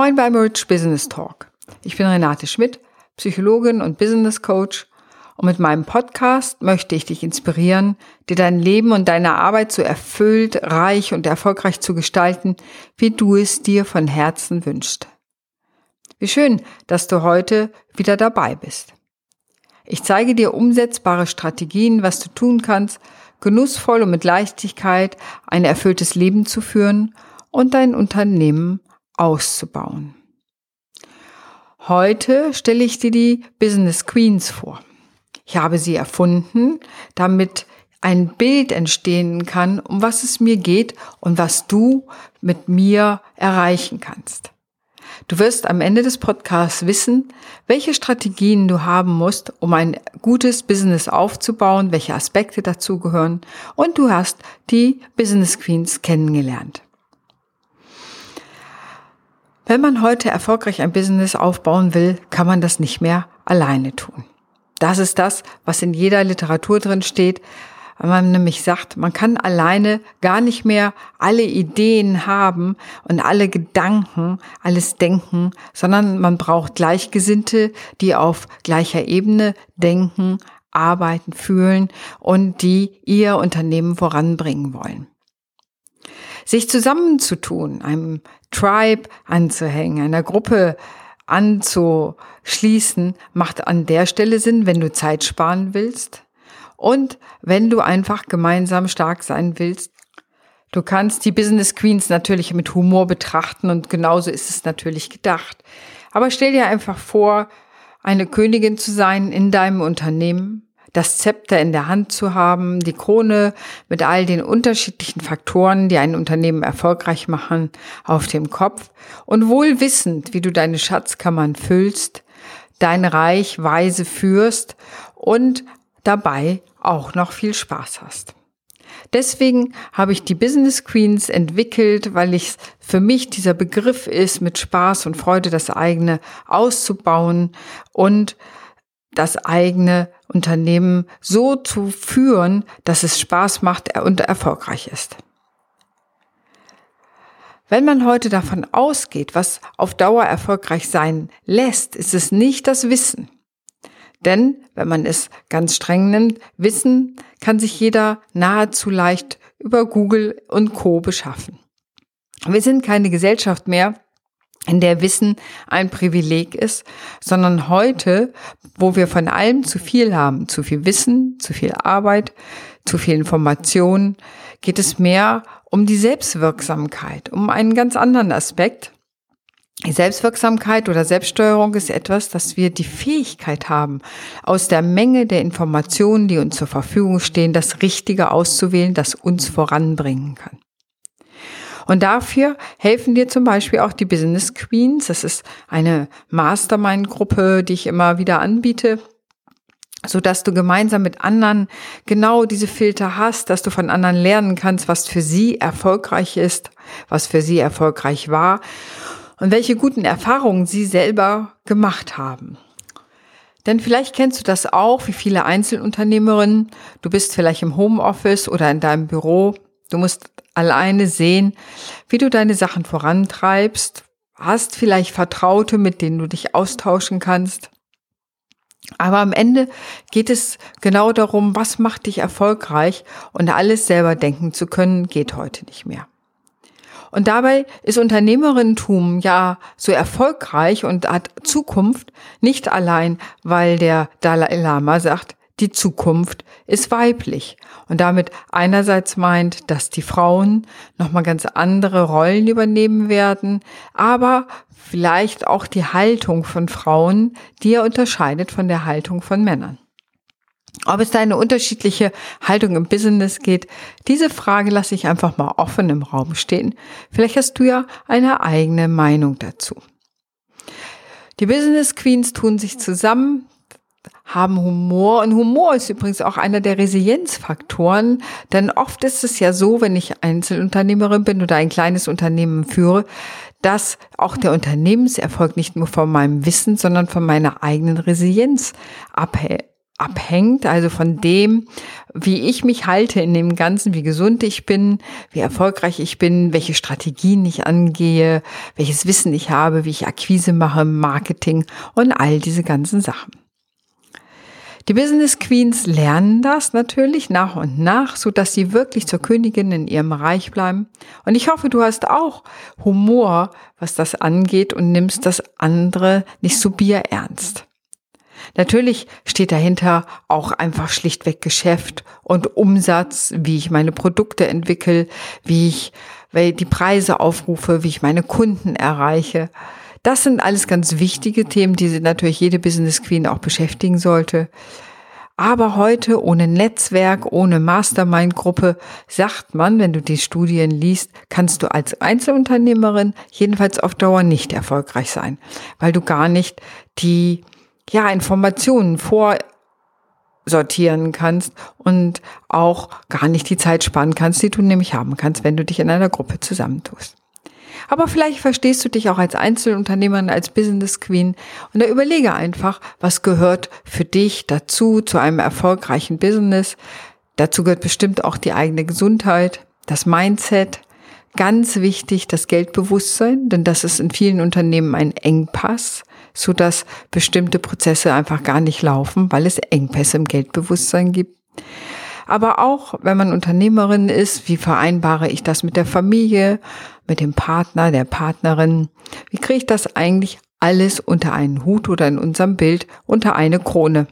Moin beim Rich Business Talk. Ich bin Renate Schmidt, Psychologin und Business Coach und mit meinem Podcast möchte ich dich inspirieren, dir dein Leben und deine Arbeit so erfüllt, reich und erfolgreich zu gestalten, wie du es dir von Herzen wünschst. Wie schön, dass du heute wieder dabei bist. Ich zeige dir umsetzbare Strategien, was du tun kannst, genussvoll und mit Leichtigkeit ein erfülltes Leben zu führen und dein Unternehmen auszubauen. Heute stelle ich dir die Business Queens vor. Ich habe sie erfunden, damit ein Bild entstehen kann, um was es mir geht und was du mit mir erreichen kannst. Du wirst am Ende des Podcasts wissen, welche Strategien du haben musst, um ein gutes Business aufzubauen, welche Aspekte dazugehören und du hast die Business Queens kennengelernt. Wenn man heute erfolgreich ein Business aufbauen will, kann man das nicht mehr alleine tun. Das ist das, was in jeder Literatur drin steht. Wenn man nämlich sagt, man kann alleine gar nicht mehr alle Ideen haben und alle Gedanken, alles denken, sondern man braucht Gleichgesinnte, die auf gleicher Ebene denken, arbeiten, fühlen und die ihr Unternehmen voranbringen wollen. Sich zusammenzutun, einem Tribe anzuhängen, einer Gruppe anzuschließen, macht an der Stelle Sinn, wenn du Zeit sparen willst und wenn du einfach gemeinsam stark sein willst. Du kannst die Business Queens natürlich mit Humor betrachten und genauso ist es natürlich gedacht. Aber stell dir einfach vor, eine Königin zu sein in deinem Unternehmen, das Zepter in der Hand zu haben, die Krone mit all den unterschiedlichen Faktoren, die ein Unternehmen erfolgreich machen, auf dem Kopf und wohl wissend, wie du deine Schatzkammern füllst, dein Reich weise führst und dabei auch noch viel Spaß hast. Deswegen habe ich die Business Queens entwickelt, weil ich für mich dieser Begriff ist, mit Spaß und Freude das eigene auszubauen und das eigene Unternehmen so zu führen, dass es Spaß macht und erfolgreich ist. Wenn man heute davon ausgeht, was auf Dauer erfolgreich sein lässt, ist es nicht das Wissen. Denn, wenn man es ganz streng nimmt, Wissen kann sich jeder nahezu leicht über Google und Co beschaffen. Wir sind keine Gesellschaft mehr, in der Wissen ein Privileg ist, sondern heute, wo wir von allem zu viel haben, zu viel Wissen, zu viel Arbeit, zu viel Information, geht es mehr um die Selbstwirksamkeit, um einen ganz anderen Aspekt. Die Selbstwirksamkeit oder Selbststeuerung ist etwas, dass wir die Fähigkeit haben, aus der Menge der Informationen, die uns zur Verfügung stehen, das Richtige auszuwählen, das uns voranbringen kann. Und dafür helfen dir zum Beispiel auch die Business Queens. Das ist eine Mastermind-Gruppe, die ich immer wieder anbiete so dass du gemeinsam mit anderen genau diese Filter hast, dass du von anderen lernen kannst, was für sie erfolgreich ist, was für sie erfolgreich war und welche guten Erfahrungen sie selber gemacht haben. Denn vielleicht kennst du das auch, wie viele Einzelunternehmerinnen. Du bist vielleicht im Homeoffice oder in deinem Büro. Du musst alleine sehen, wie du deine Sachen vorantreibst, hast vielleicht Vertraute, mit denen du dich austauschen kannst. Aber am Ende geht es genau darum, was macht dich erfolgreich und alles selber denken zu können, geht heute nicht mehr. Und dabei ist Unternehmerinnentum ja so erfolgreich und hat Zukunft nicht allein, weil der Dalai Lama sagt, die Zukunft ist weiblich und damit einerseits meint, dass die Frauen nochmal ganz andere Rollen übernehmen werden, aber vielleicht auch die Haltung von Frauen, die er unterscheidet von der Haltung von Männern. Ob es da eine unterschiedliche Haltung im Business geht, diese Frage lasse ich einfach mal offen im Raum stehen. Vielleicht hast du ja eine eigene Meinung dazu. Die Business Queens tun sich zusammen, haben Humor. Und Humor ist übrigens auch einer der Resilienzfaktoren, denn oft ist es ja so, wenn ich Einzelunternehmerin bin oder ein kleines Unternehmen führe, dass auch der Unternehmenserfolg nicht nur von meinem Wissen, sondern von meiner eigenen Resilienz abhält abhängt, also von dem, wie ich mich halte in dem Ganzen, wie gesund ich bin, wie erfolgreich ich bin, welche Strategien ich angehe, welches Wissen ich habe, wie ich Akquise mache, Marketing und all diese ganzen Sachen. Die Business Queens lernen das natürlich nach und nach, so dass sie wirklich zur Königin in ihrem Reich bleiben. Und ich hoffe, du hast auch Humor, was das angeht und nimmst das andere nicht so bierernst. Natürlich steht dahinter auch einfach schlichtweg Geschäft und Umsatz, wie ich meine Produkte entwickle, wie ich die Preise aufrufe, wie ich meine Kunden erreiche. Das sind alles ganz wichtige Themen, die natürlich jede Business Queen auch beschäftigen sollte. Aber heute ohne Netzwerk, ohne Mastermind-Gruppe, sagt man, wenn du die Studien liest, kannst du als Einzelunternehmerin jedenfalls auf Dauer nicht erfolgreich sein, weil du gar nicht die ja, Informationen vorsortieren kannst und auch gar nicht die Zeit sparen kannst, die du nämlich haben kannst, wenn du dich in einer Gruppe zusammentust. Aber vielleicht verstehst du dich auch als Einzelunternehmerin, als Business Queen und da überlege einfach, was gehört für dich dazu, zu einem erfolgreichen Business. Dazu gehört bestimmt auch die eigene Gesundheit, das Mindset, ganz wichtig das Geldbewusstsein, denn das ist in vielen Unternehmen ein Engpass so dass bestimmte Prozesse einfach gar nicht laufen, weil es Engpässe im Geldbewusstsein gibt. Aber auch wenn man Unternehmerin ist, wie vereinbare ich das mit der Familie, mit dem Partner, der Partnerin? Wie kriege ich das eigentlich alles unter einen Hut oder in unserem Bild unter eine Krone?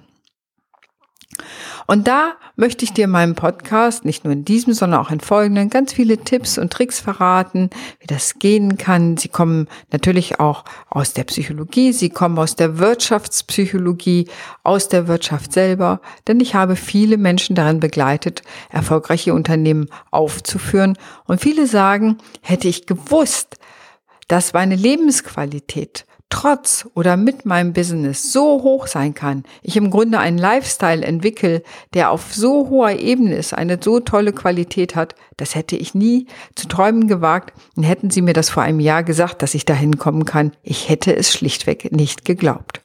Und da möchte ich dir in meinem Podcast, nicht nur in diesem, sondern auch in folgenden, ganz viele Tipps und Tricks verraten, wie das gehen kann. Sie kommen natürlich auch aus der Psychologie, sie kommen aus der Wirtschaftspsychologie, aus der Wirtschaft selber, denn ich habe viele Menschen darin begleitet, erfolgreiche Unternehmen aufzuführen. Und viele sagen, hätte ich gewusst, dass meine Lebensqualität trotz oder mit meinem Business so hoch sein kann, ich im Grunde einen Lifestyle entwickle, der auf so hoher Ebene ist, eine so tolle Qualität hat, das hätte ich nie zu träumen gewagt. Und hätten Sie mir das vor einem Jahr gesagt, dass ich dahin kommen kann, ich hätte es schlichtweg nicht geglaubt.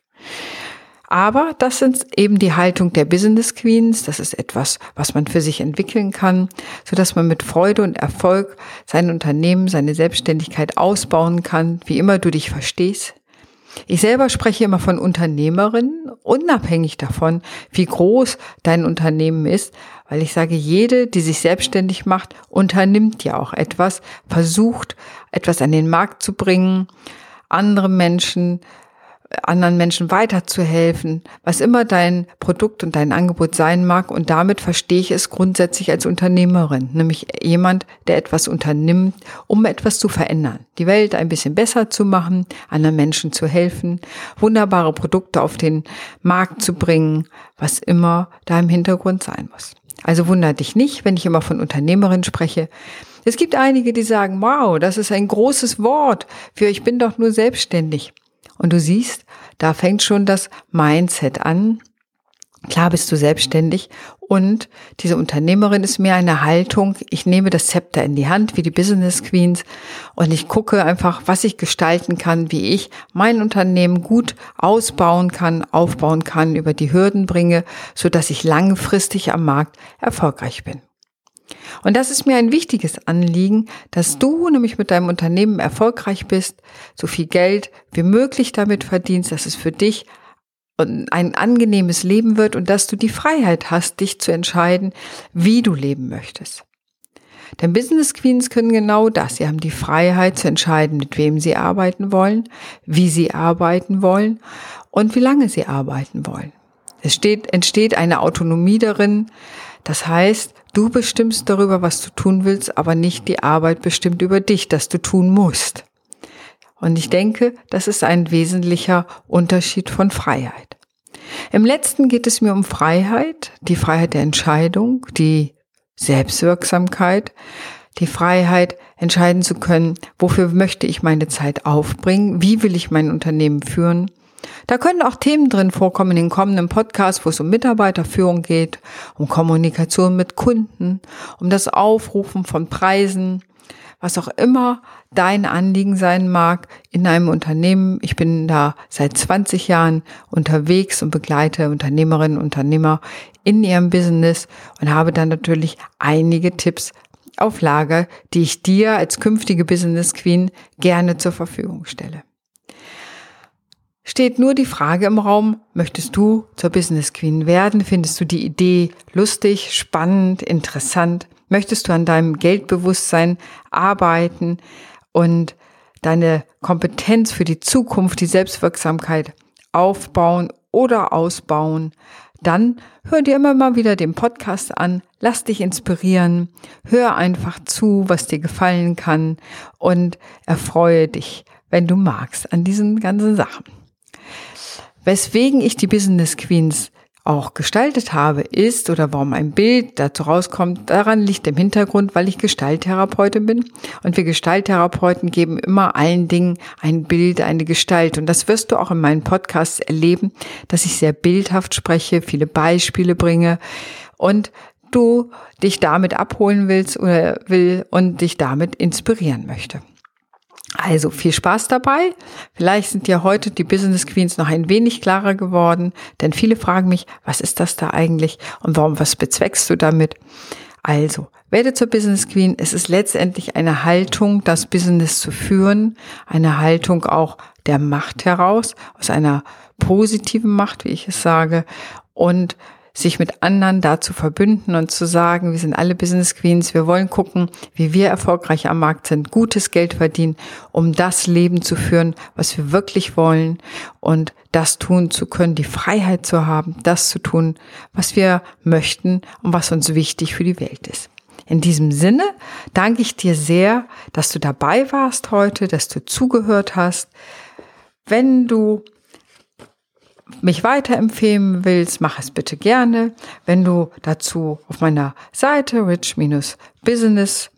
Aber das sind eben die Haltung der Business Queens. Das ist etwas, was man für sich entwickeln kann, so dass man mit Freude und Erfolg sein Unternehmen, seine Selbstständigkeit ausbauen kann, wie immer du dich verstehst, ich selber spreche immer von Unternehmerinnen, unabhängig davon, wie groß dein Unternehmen ist, weil ich sage, jede, die sich selbstständig macht, unternimmt ja auch etwas, versucht etwas an den Markt zu bringen, andere Menschen anderen Menschen weiterzuhelfen, was immer dein Produkt und dein Angebot sein mag. Und damit verstehe ich es grundsätzlich als Unternehmerin, nämlich jemand, der etwas unternimmt, um etwas zu verändern, die Welt ein bisschen besser zu machen, anderen Menschen zu helfen, wunderbare Produkte auf den Markt zu bringen, was immer da im Hintergrund sein muss. Also wundert dich nicht, wenn ich immer von Unternehmerin spreche. Es gibt einige, die sagen, wow, das ist ein großes Wort für ich bin doch nur selbstständig. Und du siehst, da fängt schon das Mindset an. Klar bist du selbstständig und diese Unternehmerin ist mir eine Haltung, ich nehme das Zepter in die Hand wie die Business Queens und ich gucke einfach, was ich gestalten kann, wie ich mein Unternehmen gut ausbauen kann, aufbauen kann, über die Hürden bringe, so dass ich langfristig am Markt erfolgreich bin. Und das ist mir ein wichtiges Anliegen, dass du nämlich mit deinem Unternehmen erfolgreich bist, so viel Geld wie möglich damit verdienst, dass es für dich ein angenehmes Leben wird und dass du die Freiheit hast, dich zu entscheiden, wie du leben möchtest. Denn Business Queens können genau das. Sie haben die Freiheit zu entscheiden, mit wem sie arbeiten wollen, wie sie arbeiten wollen und wie lange sie arbeiten wollen. Es steht, entsteht eine Autonomie darin. Das heißt, Du bestimmst darüber, was du tun willst, aber nicht die Arbeit bestimmt über dich, dass du tun musst. Und ich denke, das ist ein wesentlicher Unterschied von Freiheit. Im letzten geht es mir um Freiheit, die Freiheit der Entscheidung, die Selbstwirksamkeit, die Freiheit, entscheiden zu können, wofür möchte ich meine Zeit aufbringen, wie will ich mein Unternehmen führen da können auch Themen drin vorkommen in den kommenden Podcasts, wo es um Mitarbeiterführung geht, um Kommunikation mit Kunden, um das Aufrufen von Preisen, was auch immer dein Anliegen sein mag in einem Unternehmen. Ich bin da seit 20 Jahren unterwegs und begleite Unternehmerinnen und Unternehmer in ihrem Business und habe dann natürlich einige Tipps auf Lager, die ich dir als künftige Business Queen gerne zur Verfügung stelle. Steht nur die Frage im Raum, möchtest du zur Business Queen werden? Findest du die Idee lustig, spannend, interessant? Möchtest du an deinem Geldbewusstsein arbeiten und deine Kompetenz für die Zukunft, die Selbstwirksamkeit aufbauen oder ausbauen? Dann hör dir immer mal wieder den Podcast an, lass dich inspirieren, hör einfach zu, was dir gefallen kann und erfreue dich, wenn du magst, an diesen ganzen Sachen. Weswegen ich die Business Queens auch gestaltet habe, ist oder warum ein Bild dazu rauskommt, daran liegt im Hintergrund, weil ich Gestalttherapeutin bin. Und wir Gestalttherapeuten geben immer allen Dingen ein Bild, eine Gestalt. Und das wirst du auch in meinen Podcasts erleben, dass ich sehr bildhaft spreche, viele Beispiele bringe und du dich damit abholen willst oder will und dich damit inspirieren möchte. Also viel Spaß dabei. Vielleicht sind dir heute die Business Queens noch ein wenig klarer geworden, denn viele fragen mich, was ist das da eigentlich und warum, was bezweckst du damit? Also, werde zur Business Queen. Es ist letztendlich eine Haltung, das Business zu führen, eine Haltung auch der Macht heraus, aus einer positiven Macht, wie ich es sage, und sich mit anderen dazu verbünden und zu sagen, wir sind alle Business Queens, wir wollen gucken, wie wir erfolgreich am Markt sind, gutes Geld verdienen, um das Leben zu führen, was wir wirklich wollen und das tun zu können, die Freiheit zu haben, das zu tun, was wir möchten und was uns wichtig für die Welt ist. In diesem Sinne danke ich dir sehr, dass du dabei warst heute, dass du zugehört hast. Wenn du mich weiterempfehlen willst, mach es bitte gerne. Wenn du dazu auf meiner Seite rich-business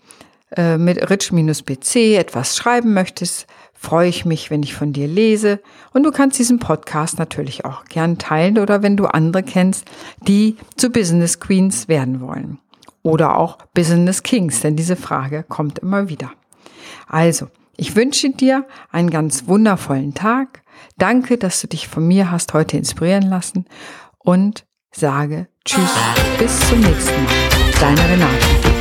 äh, mit rich-bc etwas schreiben möchtest, freue ich mich, wenn ich von dir lese. Und du kannst diesen Podcast natürlich auch gern teilen oder wenn du andere kennst, die zu Business Queens werden wollen. Oder auch Business Kings, denn diese Frage kommt immer wieder. Also, ich wünsche dir einen ganz wundervollen Tag. Danke, dass du dich von mir hast heute inspirieren lassen und sage Tschüss, bis zum nächsten Mal. Deine Renate.